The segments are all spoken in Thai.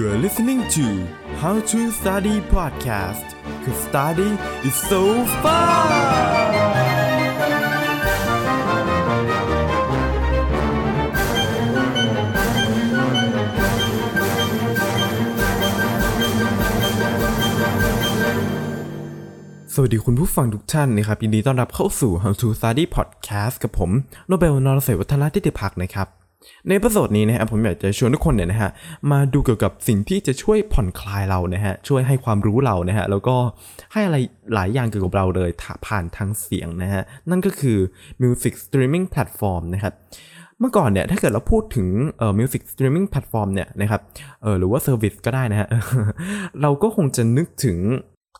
You're listening to How to Study Podcast Cause study is so fun สวัสดีคุณผู้ฟังทุกท่านนะครับยินดีต้อนรับเข้าสู่ How to Study Podcast กับผมโนเบลนรเสวัฒนทิติพักนะครับ ในประสดนี้นะครับผมอยากจะชวนทุกคนเนี่ยนะฮะมาดูเกี่ยวกับสิ่งที่จะช่วยผ่อนคลายเรานะฮะช่วยให้ความรู้เรานะฮะแล้วก็ให้อะไรหลายอย่างเกี่ยวกับเราเลยผ่านทางเสียงนะฮะนั่นก็คือ Music Streaming Platform นะครับเมื่อก่อนเนี่ยถ้าเกิดเราพูดถึงเอ่อ music streaming platform เนี่ยนะครับเออหรือว่า service ก็ได้นะฮะเราก็คงจะนึกถึง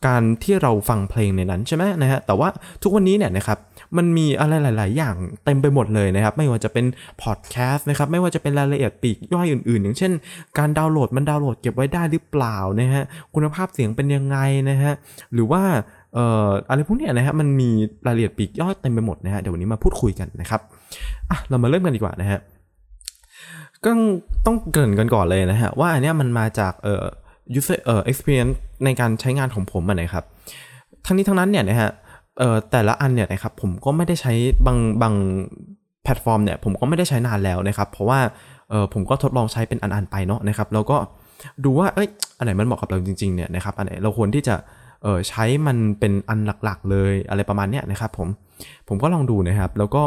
การที่เราฟังเพลงในนั้นใช่ไหมนะฮะแต่ว่าทุกวันนี้เนี่ยนะครับมันมีอะไรหลาย ๆ อย่างเต็มไปหมดเลยนะครับ ไม่ว่าจะเป็นพอดแคสต์นะครับไม่ว่าจะเป็นรายละเอียดปีกย่อยอื่น ๆ อย่างเช่น การดาวน์โหลดมันดาวน์โหลดเก็บไว้ได้หรือเปล่านะฮะคุณภาพเสียงเป็นยังไงนะฮะหรือว่าเอ่ออะไรพวกเนี้ยนะฮะมันมีรายละเอียดปีกย่อยเต็มไปหมดนะฮะเดี๋ยววันนี้มาพูดคุยกันนะครับอะเรามาเริ่มกันดีกว่านะฮะก็ต้องเกริ่นกันก่อนเลยนะฮะว่าอันเนี้ยมันมาจากเอ่อ user เอ่อ experience ในการใช้งานของผมอะนะครับ ทั้งนี้ทั้งนั้นเนี่ยนะฮะเอ่อแต่ละอันเนี่ยนะครับผมก็ไม่ได้ใช้บางบางแพลตฟอร์มเนี่ยผมก็ไม่ได้ใช้นานแล้วนะครับ เพราะว่าเออผมก็ทดลองใช้เป็นอันๆไปเนาะนะครับแล้วก็ดูว่าเอ้ยอันไหนมันเหมาะกับเราจริงๆเนี่ยนะครับอันไหนเราควรที่จะเออใช้มันเป็นอันหลักๆ เลยอะไรประมาณเนี้ยนะครับผมผมก็ลองดูนะครับ แล้วก็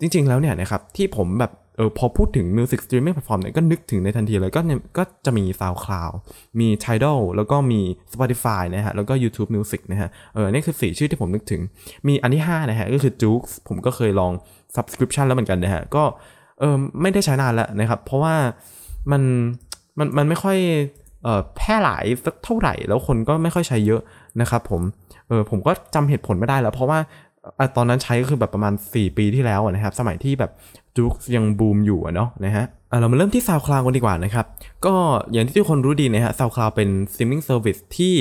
จริง ๆ แล้วเนี่ยนะครับที่ผมแบบ เออพอพูดถึง Music Streaming Platform เนี่ยก็นึกถึงในทันทีเลยก็เนี่ยก็จะมี SoundCloud มี Tidal แล้วก็มี Spotify นะฮะแล้วก็ YouTube Music นะฮะเออนี่คือ 4 ชื่อที่ผมนึกถึง มีอันที่ 5 นะฮะก็คือ Joox ผมก็เคยลอง Subscription แล้วเหมือนกันนะฮะก็เออไม่ได้ใช้นานแล้วนะครับ เพราะว่ามันมันมันไม่ค่อยเออแพร่หลายสักเท่าไหร่แล้วคนก็ไม่ค่อยใช้เยอะนะครับผมเออผมก็จำเหตุผลไม่ได้แล้ว เพราะว่า ตอนนั้นใช้ก็คือแบบประมาณ 4 ปีที่แล้วนะครับ สมัยที่แบบจุกยังบูมอยู่เนาะนะฮะอะเรามาเริ่มที่ SoundCloud กันดีกว่านะครับ ก็อย่างที่ทุกคนรู้ดีนะฮะ SoundCloud เป็น streaming service ที่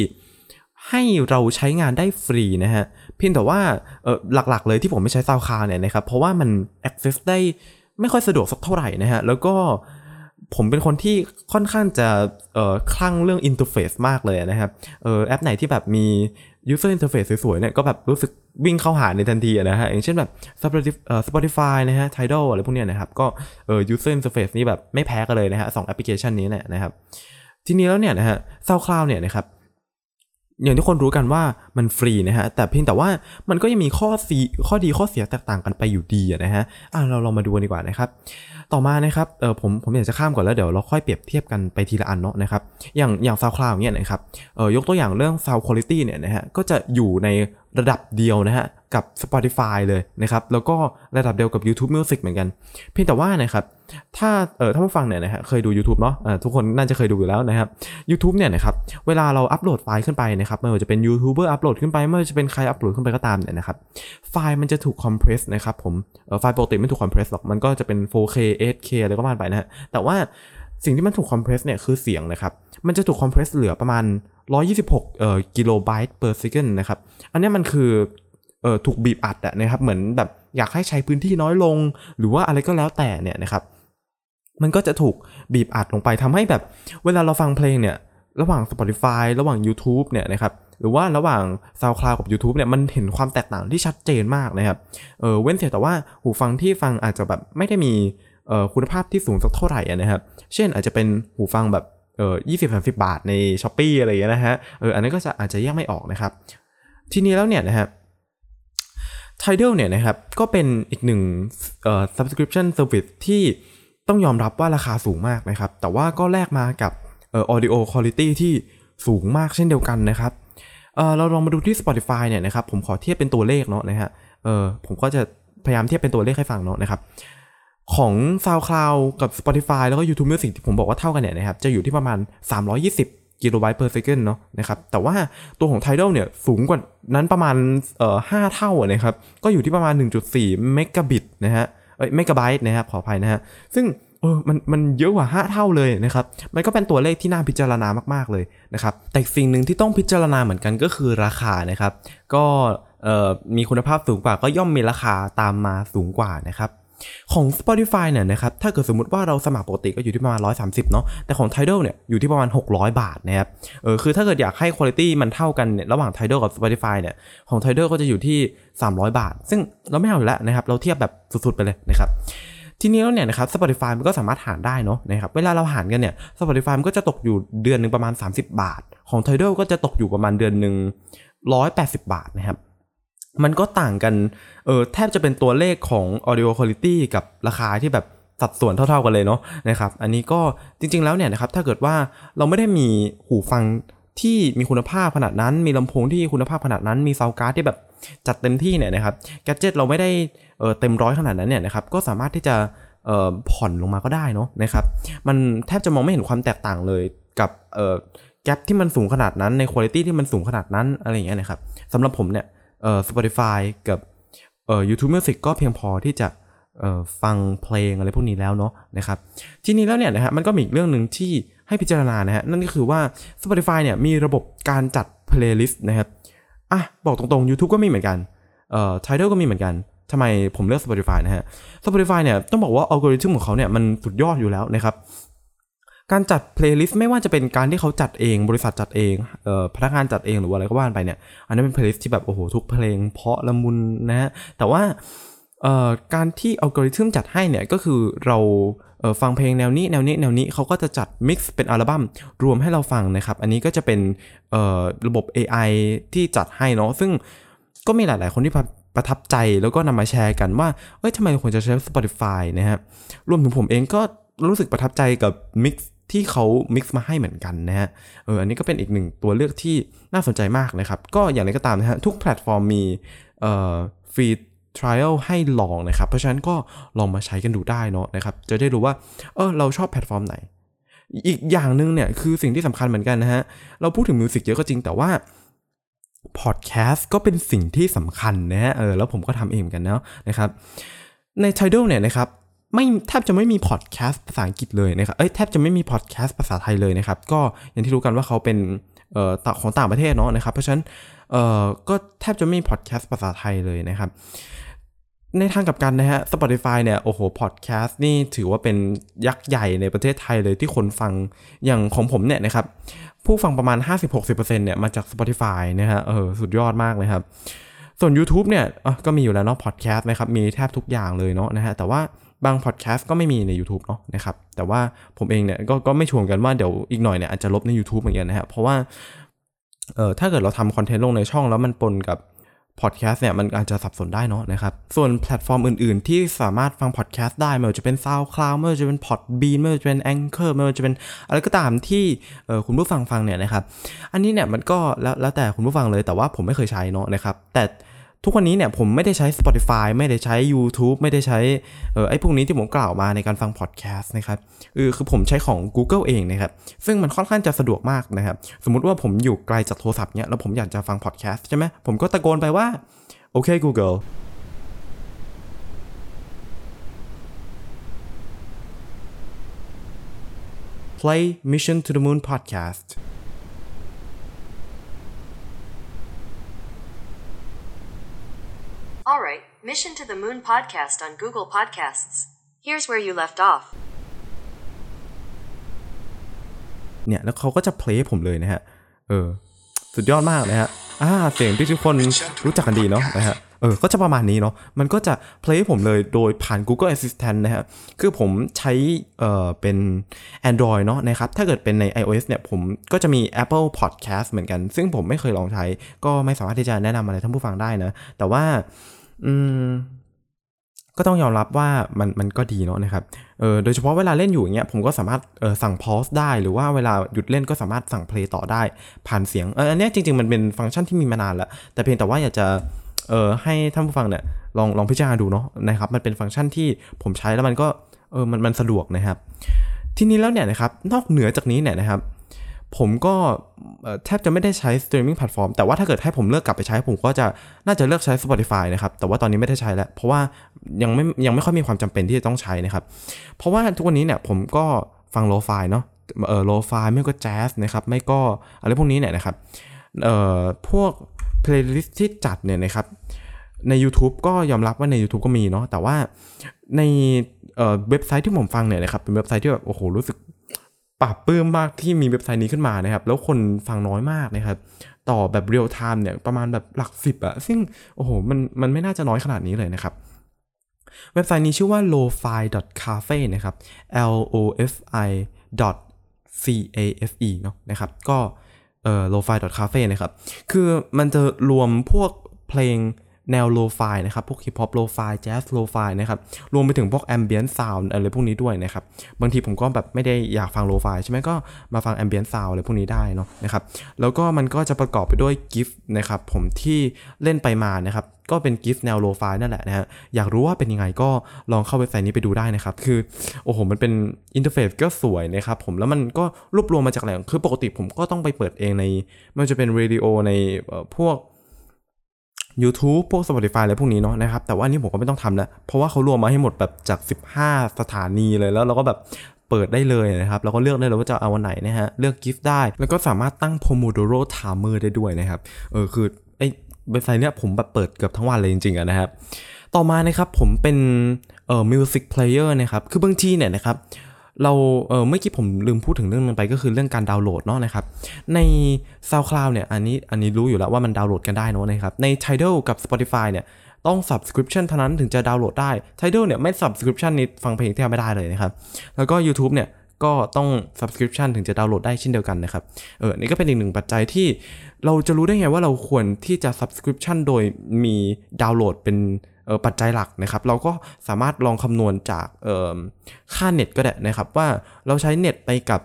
ให้เราใช้งานได้ฟรีนะฮะ เพียงแต่ว่าเออหลักๆเลยที่ผมไม่ใช้ SoundCloud เนี่ยนะครับ เพราะว่ามัน access ได้ไม่ค่อยสะดวกสักเท่าไหร่นะฮะ แล้วก็ผมเป็นคนที่ค่อนข้างจะเออคลั่งเรื่อง interface มากเลยนะครับเออแอปไหนที่แบบมี user interface สวยๆเนี่ยก็แบบรู้สึกวิ่งเข้าหาในทันทีนะฮะอย่างเช่นแบบ Spotify เอ่อ Spotify นะฮะ Tidal อะไรพวกเนี้ยนะครับก็เออ user interface นี่แบบไม่แพ้กันเลยนะฮะสองแอปพลิเคชันนี้เนี่ยนะครับทีนี้แล้วเนี่ยนะฮะ SoundCloud เนี่ยนะครับ อย่างที่คนรู้กันว่ามันฟรีนะฮะแต่เพียงแต่ว่ามันก็ยังมีข้อสีข้อดีข้อเสียแตกต่างกันไปอยู่ดีนะฮะอะเราลองมาดูดีกว่านะครับ ต่อมานะครับเออผมผมอยากจะข้ามก่อนแล้วเดี๋ยวเราค่อยเปรียบเทียบกันไปทีละอันเนาะนะครับอย่างอย่าง SoundCloud เนี่ยนะครับเออยกตัวอย่างเรื่อง sound quality เนี่ยนะฮะก็จะอยู่ใน ระดับเดียวนะฮะกับ Spotify เลยนะครับแล้วก็ระดับเดียวกับ YouTube Music เหมือนกัน เพียงแต่ว่านะครับถ้าเออถ้าผู้ฟังเนี่ยนะฮะเคยดู YouTube เนาะทุกคนน่าจะเคยดูอยู่แล้วนะครับ YouTube เนี่ยนะครับเวลาเราอัปโหลดไฟล์ขึ้นไปนะครับไม่ว่าจะเป็นยูทูบเบอร์อัปโหลดขึ้นไปไม่ว่าจะเป็นใครอัปโหลดขึ้นไปก็ตามเนี่ยนะครับไฟล์มันจะถูก compress นะครับผมไฟล์ปกติไม่ถูก compress หรอกมันก็จะเป็น 4K 8K อะไรก็ว่าไปนะฮะแต่ว่าสิ่งที่มันถูกคอมเพรสเนี่ยคือเสียงนะครับมันจะถูกคอมเพรสเหลือประมาณ 126เอ่อกิโลไบต์ per second นะครับ อันนี้มันคือเออถูกบีบอัดอะนะครับ เหมือนแบบอยากให้ใช้พื้นที่น้อยลง หรือว่าอะไรก็แล้วแต่เนี่ยนะครับ มันก็จะถูกบีบอัดลงไปทำให้แบบ เวลาเราฟังเพลงเนี่ย ระหว่าง Spotify ระหว่าง YouTube เนี่ยนะครับหรือว่าระหว่าง SoundCloud กับ YouTube เนี่ยมันเห็นความแตกต่างที่ชัดเจนมากนะครับ เออเว้นเสียแต่ว่าหูฟังที่ฟังอาจจะแบบไม่ได้มีเอ่อคุณภาพที่สูงสักเท่าไหร่นะครับ เช่นอาจจะเป็นหูฟังแบบ เออยี่สิบสามสิบาทใน s h อ p e e อะไรอย่างเงี้ยนะฮะเอออันนั้นก็จะอาจจะแยกไม่ออกนะครับ ทีนี้แล้วเนี่ยนะฮะ Tidal เนี่ยนะครับก็เป็นอีกหนึ่งเอ่อ subscription service ที่ต้องยอมรับว่าราคาสูงมากนะครับ แต่ว่าก็แลกมากับเอ่อ audio quality ที่สูงมากเช่นเดียวกันนะครับเอ่อเราลองมาดูที่ Spotify เนี่ยนะครับผมขอเทียบเป็นตัวเลขเนาะนะฮะเออผมก็จะพยายามเทียบเป็นตัวเลขให้ฟังเนาะนะครับ ของ SoundCloud กับ Spotify แล้วก็ YouTube Music ที่ผมบอกว่าเท่ากันเนี่ยนะครับจะอยู่ที่ประมาณ 320กิโลไบต์ per second เนาะนะครับแต่ว่าตัวของ Tidal เนี่ยสูงกว่านั้นประมาณเอ่อ5เท่านะครับก็อยู่ที่ประมาณ 1.4เมกะบิตนะฮะเอ้ยเมกะไบต์นะครับขออภัยนะฮะซึ่งเออมันมันเยอะกว่า 5 เท่าเลยนะครับมันก็เป็นตัวเลขที่น่าพิจารณามากๆเลยนะครับแต่สิ่งหนึ่งที่ต้องพิจารณาเหมือนกันก็คือราคานะครับก็เอ่อมีคุณภาพสูงกว่าก็ย่อมมีราคาตามมาสูงกว่านะครับ ของ Spotify เนี่ยนะครับถ้าเกิดสมมติว่าเราสมัครปกติก็อยู่ที่ประมาณ 130 เนาะแต่ของ Tidal เนี่ยอยู่ที่ประมาณ 600 บาทนะครับเออคือถ้าเกิดอยากให้คุณภาพมันเท่ากันเนี่ยระหว่าง Tidal กับ Spotify เนี่ยของ Tidal ก็จะอยู่ที่ 300 บาท ซึ่งเราไม่เอาอยู่แล้วนะครับเราเทียบแบบสุดๆไปเลยนะครับทีนี้แล้วเนี่ยนะครับ Spotify มันก็สามารถหารได้เนาะนะครับเวลาเราหารกันเนี่ย Spotify มันก็จะตกอยู่เดือนหนึ่งประมาณ 30 บาท ของ Tidal ก็จะตกอยู่ประมาณเดือนหนึ่ง180 บาทนะครับ มันก็ต่างกันเออแทบจะเป็นตัวเลขของ audio quality กับราคาที่แบบสัดส่วนเท่าๆกันเลยเนาะนะครับ อันนี้ก็จริงๆแล้วเนี่ยนะครับถ้าเกิดว่าเราไม่ได้มีหูฟังที่มีคุณภาพขนาดนั้น มีลำโพงที่คุณภาพขนาดนั้น มีซาวการ์ดที่แบบจัดเต็มที่เนี่ยนะครับแกจ g ตเราไม่ได้เออเต็มร้อยขนาดนั้นเนี่ยนะครับก็สามารถที่จะเออผ่อนลงมาก็ได้เนาะนะครับ มันแทบจะมองไม่เห็นความแตกต่างเลยกับเออแกลบที่มันสูงขนาดนั้นในคุณภาพที่มันสูงขนาดนั้นอะไรอย่างเงี้ยนะครับสำหรับผมเนี่ย เอ่อ Spotify กับเอ่อ YouTube Music ก็เพียงพอที่จะเอ่อฟังเพลงอะไรพวกนี้แล้วเนาะนะครับ ทีนี้แล้วเนี่ยนะฮะมันก็มีอีกเรื่องหนึ่งที่ให้พิจารณานะฮะนั่นก็คือว่า Spotify เนี่ยมีระบบการจัด playlist นะครับอะบอกตรงๆ YouTube ก็มีเหมือนกันเอ่อ Tidal ก็มีเหมือนกันทำไมผมเลือก Spotify นะฮะ Spotify เนี่ยต้องบอกว่าอัลกอริทึมของเขาเนี่ยมันสุดยอดอยู่แล้วนะครับ การจัดเพลย์ลิสต์ไม่ว่าจะเป็นการที่เขาจัดเองบริษัทจัดเองเอ่อพนักงานจัดเองหรือว่าอะไรก็ว่ากันไปเนี่ย อันนั้นเป็นเพลย์ลิสต์ที่แบบโอ้โหทุกเพลงเพราะละมุนนะฮะแต่ว่าเอ่อการที่อัลกอริทึมจัดให้เนี่ยก็คือเราเอ่อฟังเพลงแนวนี้แนวนี้แนวนี้เขาก็จะจัด mix เป็นอัลบั้มรวมให้เราฟังนะครับ อันนี้ก็จะเป็นเอ่อระบบ AI ที่จัดให้เนาะซึ่งก็มีหลาย ๆ คนที่ประทับใจแล้วก็นำมาแชร์กันว่า เอ้ยทำไมควรจะใช้ Spotify นะฮะรวมถึงผมเองก็รู้สึกประทับใจกับ mix ที่เขา mix มาให้เหมือนกันนะฮะ เออ อันนี้ก็เป็นอีกหนึ่งตัวเลือกที่น่าสนใจมากนะครับ ก็อย่างไรก็ตามนะฮะ ทุกแพลตฟอร์มมีเอ่อ free trial ให้ลองนะครับ เพราะฉะนั้นก็ลองมาใช้กันดูได้เนาะนะครับ จะได้รู้ว่า เออ เราชอบแพลตฟอร์มไหน อีกอย่างหนึ่งเนี่ย คือสิ่งที่สำคัญเหมือนกันนะฮะ เราพูดถึง music เยอะก็จริงแต่ว่าพอดแคสต์ก็เป็นสิ่งที่สำคัญนะฮะ เออ แล้วผมก็ทำเองเหมือนกันเนาะนะครับ ใน Tidal เนี่ยนะครับ ไม่แทบจะไม่มีพอดแคสต์ภาษาอังกฤษเลยนะครับเอ้ยแทบจะไม่มีพอดแคสต์ภาษาไทยเลยนะครับ ก็อย่างที่รู้กันว่าเขาเป็นเอ่อของต่างประเทศเนาะนะครับ เพราะฉะนั้นเอ่อก็แทบจะไม่มีพอดแคสต์ภาษาไทยเลยนะครับ ในทางกลับกันนะฮะ Spotify เนี่ยโอ้โหพอดแคสต์นี่ถือว่าเป็นยักษ์ใหญ่ในประเทศไทยเลยที่คนฟังอย่างของผมเนี่ยนะครับผู้ฟังประมาณ 50-60%เนี่ยมาจาก Spotify นะฮะเออสุดยอดมากเลยครับส่วน YouTube เนี่ยก็มีอยู่แล้วเนาะพอดแคสต์นะครับมีแทบทุกอย่างเลยเนาะนะฮะแต่ว่า บางพอดแคสต์ก็ไม่มีใน YouTube เนาะนะครับแต่ว่าผมเองเนี่ยก็ก็ไม่ชัวร์กันว่าเดี๋ยวอีกหน่อยเนี่ยอาจจะลบใน YouTube เหมือนกันนะฮะเพราะว่าเอ่อถ้าเกิดเราทำคอนเทนต์ลงในช่องแล้วมันปนกับพอดแคสต์เนี่ยมันอาจจะสับสนได้เนาะนะครับ ส่วนแพลตฟอร์มอื่นๆ ที่สามารถฟังพอดแคสต์ได้ไม่ว่าจะเป็น SoundCloud ไม่ว่าจะเป็น Podbean ไม่ว่าจะเป็น Anchor ไม่ว่าจะเป็นอะไรก็ตามที่คุณผู้ฟังฟังเนี่ยนะครับ อันนี้เนี่ยมันก็แล้วแล้วแต่คุณผู้ฟังเลยแต่ว่าผมไม่เคยใช้เนาะนะครับ แต่ ทุกวันนี้เนี่ยผมไม่ได้ใช้ Spotify ไม่ได้ใช้ YouTube ไม่ได้ใช้เออไอ้พวกนี้ที่ผมกล่าวมาในการฟังพอดแคสต์นะครับเออคือผมใช้ของ Google เองนะครับ ซึ่งมันค่อนข้างจะสะดวกมากนะครับ สมมุติว่าผมอยู่ไกลจากโทรศัพท์เนี่ยแล้วผมอยากจะฟังพอดแคสต์ใช่ไหมผมก็ตะโกนไปว่าโอเค Google play Mission to the Moon podcast Mission to the Moon podcast on Google Podcasts. Here's where you left off. เนี่ย แล้วเขาก็จะเพลย์ผมเลยนะฮะ เออ สุดยอดมากนะฮะ อ่า เสียงที่ทุกคนรู้จักกันดีเนาะนะฮะ เออ ก็จะประมาณนี้เนาะ มันก็จะเพลย์ผมเลยโดยผ่าน Google Assistant นะฮะ คือผมใช้ เอ่อ เป็น Android เนาะนะครับ ถ้าเกิดเป็นใน iOS เนี่ย ผมก็จะมี Apple Podcast เหมือนกัน ซึ่งผมไม่เคยลองใช้ ก็ไม่สามารถที่จะแนะนำอะไรท่านผู้ฟังได้นะ แต่ว่า อืมก็ต้องยอมรับว่ามันมันก็ดีเนาะนะครับ เออโดยเฉพาะเวลาเล่นอยู่อย่างเงี้ยผมก็สามารถเออสั่งพอสได้หรือว่าเวลาหยุดเล่นก็สามารถสั่งเพลย์ต่อได้ผ่านเสียงเอออันนี้จริงๆ มันเป็นฟังก์ชันที่มีมานานแล้ว แต่เพียงแต่ว่าอยากจะเออให้ท่านผู้ฟังเนี่ยลองลองพิจารณาดูเนาะนะครับ มันเป็นฟังก์ชันที่ผมใช้แล้วมันก็เออมันมันสะดวกนะครับ ทีนี้แล้วเนี่ยนะครับนอกเหนือจากนี้เนี่ยนะครับ ผมก็แทบจะไม่ได้ใช้ streaming platform แต่ว่าถ้าเกิดให้ผมเลือกกลับไปใช้ผมก็จะน่าจะเลือกใช้ Spotify นะครับ แต่ว่าตอนนี้ไม่ได้ใช้แล้ว เพราะว่ายังไม่ยังไม่ค่อยมีความจำเป็นที่จะต้องใช้นะครับ เพราะว่าทุกวันนี้เนี่ยผมก็ฟัง lo-fi เนาะเออ lo-fi ไม่ก็แจ๊สนะครับไม่ก็อะไรพวกนี้เนี่ยนะครับเอ่อพวก playlist ที่จัดเนี่ยนะครับใน YouTube ก็ยอมรับว่าใน YouTube ก็มีเนาะแต่ว่าในเออเว็บไซต์ที่ผมฟังเนี่ยนะครับเป็นเว็บไซต์ที่แบบโอ้โหรู้สึก ปลาบปลื้มมากที่มีเว็บไซต์นี้ขึ้นมานะครับ แล้วคนฟังน้อยมากนะครับ ต่อแบบเรียลไทม์เนี่ยประมาณแบบหลักสิบอะซึ่งโอ้โหมันมันไม่น่าจะน้อยขนาดนี้เลยนะครับเว็บไซต์นี้ชื่อว่า lofi cafe นะครับ l o f i c a f e เนาะนะครับ ก็เอ่อ lofi cafe นะครับ คือมันจะรวมพวกเพลง แนว lofi นะครับ พวกฮิปฮอป lofi แจ๊ส lofi นะครับ รวมไปถึงพวก ambient sound อะไรพวกนี้ด้วยนะครับ บางทีผมก็แบบไม่ได้อยากฟัง lofi ใช่ไหมก็มาฟัง ambient sound อะไรพวกนี้ได้เนาะนะครับ แล้วก็มันก็จะประกอบไปด้วย GIF นะครับผมที่เล่นไปมานะครับก็เป็น GIF แนว lofi นั่นแหละนะฮะ อยากรู้ว่าเป็นยังไงก็ลองเข้าเว็บไซต์นี้ไปดูได้นะครับ คือ โอ้โห มันเป็น interface ก็สวยนะครับผม แล้วมันก็รวบรวมมาจากแหล่ง คือปกติผมก็ต้องไปเปิดเองใน มันจะเป็นเรดิโอในพวก YouTube พวก Spotify อะไรพวกนี้เนาะนะครับ แต่ว่านี้ผมก็ไม่ต้องทำแล้ว เพราะว่าเขารวมมาให้หมดแบบจาก 15 สถานีเลยแล้วเราก็แบบเปิดได้เลยนะครับ แล้วก็เลือกได้เลยว่าจะเอาอันไหนนะฮะ เลือก GIF ได้ แล้วก็สามารถตั้ง Pomodoro Timer ได้ด้วยนะครับ เออคือไอ้เว็บไซต์เนี้ยผมแบบเปิดเกือบทั้งวันเลยจริงๆอะนะครับ ต่อมานะครับผมเป็นเอ่อ music player นะครับ คือบางทีเนี่ยนะครับ เราเออเมื่อกี้ผมลืมพูดถึงเรื่องนึงไปก็คือเรื่องการดาวน์โหลดเนาะนะครับ ใน SoundCloud เนี่ยอันนี้อันนี้รู้อยู่แล้วว่ามันดาวน์โหลดกันได้เนอะนะครับ ใน Tidal กับ Spotify เนี่ยต้อง subscription เท่านั้นถึงจะดาวน์โหลดได้ Tidal เนี่ยไม่ subscription นี่ฟังเพลงแทบไม่ได้เลยนะครับ แล้วก็ YouTube เนี่ยก็ต้อง subscription ถึงจะดาวน์โหลดได้เช่นเดียวกันนะครับ เออ นี่ก็เป็นอีกหนึ่งปัจจัยที่เราจะรู้ได้ไงว่าเราควรที่จะ subscription โดยมีดาวน์โหลดเป็น ปัจจัยหลักนะครับ เราก็สามารถลองคำนวณจากออค่าเน็ตก็ได้นะครับ ว่าเราใช้เน็ตไปกับ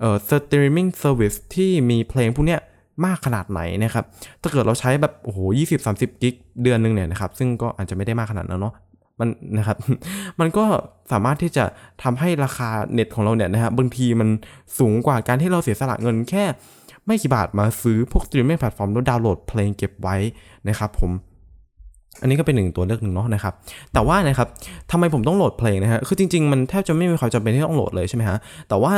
เออ streaming service ที่มีเพลงพวกเนี้ยมากขนาดไหนนะครับ ถ้าเกิดเราใช้แบบโอ้โหยี่สิบสามสิบกิกเดือนหนึงเนี่ยนะครับ ซึ่งก็อาจจะไม่ได้มากขนาดนั้นเนาะ มันนะครับ มันก็สามารถที่จะทำให้ราคาเน็ตของเราเนี่ยนะฮะบางทีมันสูงกว่าการที่เราเสียสละเงินแค่ ไม่กี่บาทมาซื้อพวก streaming platform แล้วดาวน์โหลดเพลงเก็บไว้นะครับผม อันนี้ก็เป็นหนึ่งตัวเลือกหนึ่งเนาะนะครับ แต่ว่านะครับทำไมผมต้องโหลดเพลงนะฮะ คือจริง ๆ มันแทบจะไม่มีความจำเป็นที่ต้องโหลดเลยใช่ไหมฮะ แต่ว่า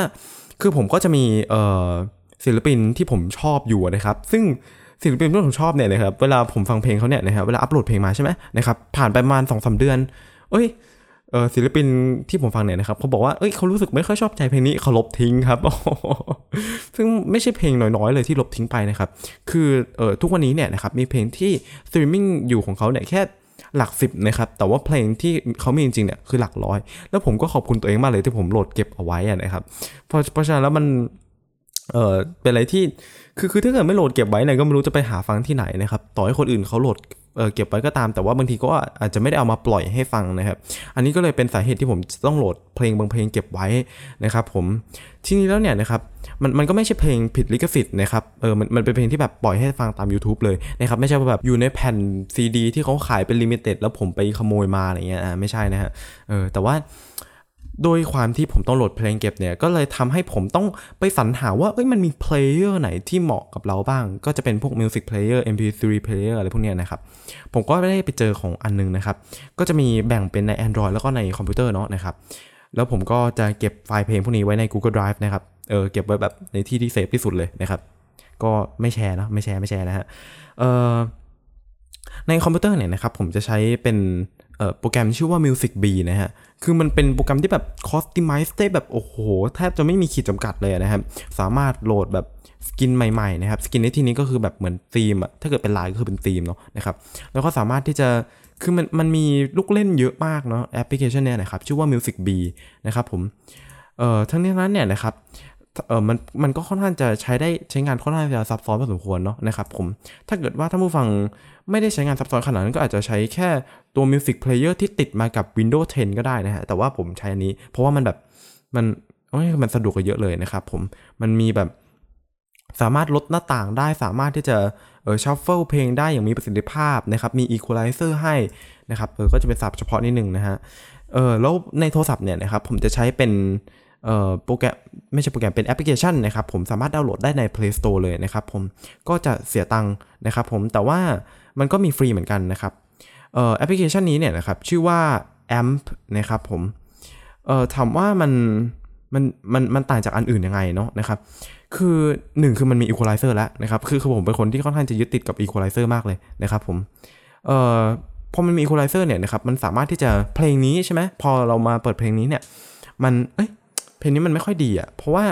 คือผมก็จะมีเอ่อศิลปินที่ผมชอบอยู่นะครับ ซึ่งศิลปินที่ผมชอบเนี่ยนะครับ เวลาผมฟังเพลงเขาเนี่ยนะครับ เวลาอัปโหลดเพลงมาใช่ไหมนะครับ ผ่านไปประมาณสองสามเดือน เอ้ย ศิลปินที่ผมฟังเนี่ยนะครับเขาบอกว่าเอ้ยเขารู้สึกไม่ค่อยชอบใจเพลงนี้เขาลบทิ้งครับซึ่งไม่ใช่เพลงน้อยๆเลยที่ลบทิ้งไปนะครับ คือเออทุกวันนี้เนี่ยนะครับมีเพลงที่สตรีมมิ่งอยู่ของเขาเนี่ยแค่หลักสิบนะครับ แต่ว่าเพลงที่เขามีจริงๆเนี่ยคือหลักร้อย แล้วผมก็ขอบคุณตัวเองมากเลยที่ผมโหลดเก็บเอาไว้นะครับ เพราะเพราะฉะนั้นแล้วมันเออเป็นอะไรที่คือคือถ้าเกิดไม่โหลดเก็บไว้เนี่ยก็ไม่รู้จะไปหาฟังที่ไหนนะครับ ต่อให้คนอื่นเขาโหลด เก็บไว้ก็ตาม แต่ว่าบางทีก็อาจจะไม่ได้เอามาปล่อยให้ฟังนะครับ อันนี้ก็เลยเป็นสาเหตุที่ผมต้องโหลดเพลงบางเพลงเก็บไว้นะครับผมทีนี้แล้วเนี่ยนะครับมันมันก็ไม่ใช่เพลงผิดลิขสิทธิ์นะครับเออมันมันเป็นเพลงที่แบบปล่อยให้ฟังตาม YouTube เลยนะครับไม่ใช่ว่าแบบอยู่ในแผ่นซีดีที่เขาขายเป็น limited แล้วผมไปขโมยมาอะไรเงี้ยอ่าไม่ใช่นะฮะเออแต่ว่า โดยความที่ผมต้องโหลดเพลงเก็บเนี่ยก็เลยทำให้ผมต้องไปสรรหาว่าเอ้ยมันมี player ไหนที่เหมาะกับเราบ้าง ก็จะเป็นพวก Music Player MP3 Player อะไรพวกเนี้ยนะครับ ผมก็ได้ไปเจอของอันนึงนะครับ ก็จะมีแบ่งเป็นใน Android แล้วก็ในคอมพิวเตอร์เนาะนะครับแล้วผมก็จะเก็บไฟล์เพลงพวกนี้ไว้ใน Google Drive นะครับเออเก็บไว้แบบในที่ที่ safe ที่สุดเลยนะครับก็ไม่แชร์นะไม่แชร์ไม่แชร์นะฮะเออในคอมพิวเตอร์เนี่ยนะครับผมจะใช้เป็น โปรแกรมชื่อว่า MusicBee นะฮะ คือมันเป็นโปรแกรมที่แบบ customize ได้แบบโอ้โห แทบจะไม่มีขีดจำกัดเลยนะครับ สามารถโหลดแบบskin ใหม่ๆนะครับ skin ในที่นี้ก็คือแบบเหมือนธีมอะถ้าเกิดเป็นลายก็คือเป็นธีมเนาะนะครับ แล้วก็สามารถที่จะคือมันมันมีลูกเล่นเยอะมากเนาะแอปพลิเคชันเนี่ยนะครับ ชื่อว่า MusicBee นะครับผม เอ่อทั้งนี้นั้นเนี่ยนะครับ เออมันมันก็ค่อนข้างจะใช้ได้ใช้งานค่อนข้างจะซับซ้อนพอสมควรเนาะนะครับผมถ้าเกิดว่าท่านผู้ฟังไม่ได้ใช้งานซับซ้อนขนาดนั้นก็อาจจะใช้แค่ตัว Music Player ที่ติดมากับ Windows 10 ก็ได้นะฮะ แต่ว่าผมใช้อันนี้ เพราะว่ามันแบบมันโอ้ยมันสะดวกกว่าเยอะเลยนะครับผมมันมีแบบสามารถลดหน้าต่างได้สามารถที่จะเออ shuffle เพลงได้อย่างมีประสิทธิภาพนะครับ มี Equalizer ให้นะครับเออก็จะเป็นศัพท์เฉพาะนิดหนึ่งนะฮะเออแล้วในโทรศัพท์เนี่ยนะครับผมจะใช้เป็น โปรแกรมไม่ใช่โปรแกรมเป็นแอปพลิเคชันนะครับผมสามารถดาวน์โหลดได้ใน Play Store เลยนะครับผมก็จะเสียตังค์นะครับผมแต่ว่ามันก็มีฟรีเหมือนกันนะครับแอปพลิเคชันนี้เนี่ยนะครับชื่อว่า AMP นะครับผมถามว่ามันมันมันมันต่างจากอันอื่นยังไงเนาะนะครับคือหนึ่งคือมันมี Equalizer แล้วนะครับคือคือผมเป็นคนที่ค่อนข้างจะยึดติดกับ Equalizer มากเลยนะครับผมเอ่อพอมันมี equalizer เนี่ยนะครับมันสามารถที่จะเพลงนี้ใช่ไหมพอเรามาเปิดเพลงนี้เนี่ยมันเอ้ย เพลงนี้มันไม่ค่อยดีอะ่ะเพราะว่า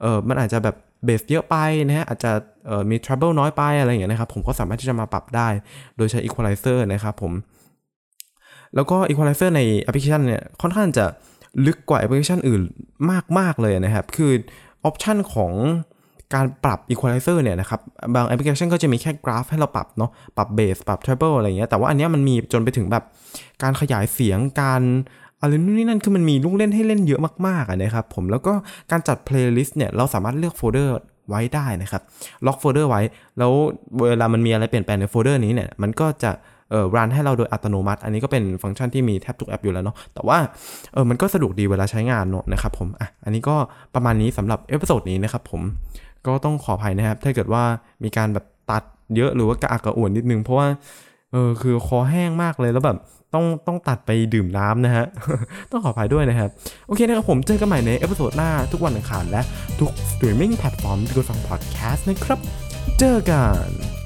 เออมันอาจจะแบบเบสเยอะไปนะฮะอาจจะมี treble น้อยไปอะไรอย่างเงี้ยนะครับผมก็สามารถที่จะมาปรับได้โดยใช้ equalizer นะครับผม แล้วก็ equalizer ในแอปพลิเคชันเนี่ยค่อนข้างจะลึกกว่าแอปพลิเคชันอื่นมาก ๆ เลยนะครับ คือ option ของการปรับ equalizer เนี่ยนะครับ บางแอปพลิเคชันก็จะมีแค่กราฟให้เราปรับเนาะปรับเบสปรับ treble อะไรเงี้ยแต่ว่าอันเนี้ยมันมีจนไปถึงแบบการขยายเสียงการ อะไรนู่นนี่นั่นคือมันมีลูกเล่นให้เล่นเยอะมากๆนะครับผมแล้วก็การจัด playlist เนี่ยเราสามารถเลือกโฟลเดอร์ไว้ได้นะครับล็อกโฟลเดอร์ไว้ แล้วเวลามันมีอะไรเปลี่ยนแปลงในโฟลเดอร์นี้เนี่ยมันก็จะเอ่อ run ให้เราโดยอัตโนมัติ อันนี้ก็เป็นฟังก์ชันที่มีแทบทุกแอปอยู่แล้วเนาะแต่ว่าเออมันก็สะดวกดีเวลาใช้งานเนาะนะครับผมอะอันนี้ก็ประมาณนี้สำหรับ episode นี้นะครับผมก็ต้องขออภัยนะครับ ถ้าเกิดว่ามีการแบบตัดเยอะหรือว่ากระอักกระอ่วนนิดนึง เพราะว่า เออคือคอแห้งมากเลยแล้วแบบต้องต้องตัดไปดื่มน้ำนะฮะ ต้องขออภัยด้วยนะครับ โอเคนะครับผมเจอกันใหม่ใน episode หน้าทุกวันอังคารและทุก streaming platform ที่คุณฟังพอดแคสต์นะครับ เจอกัน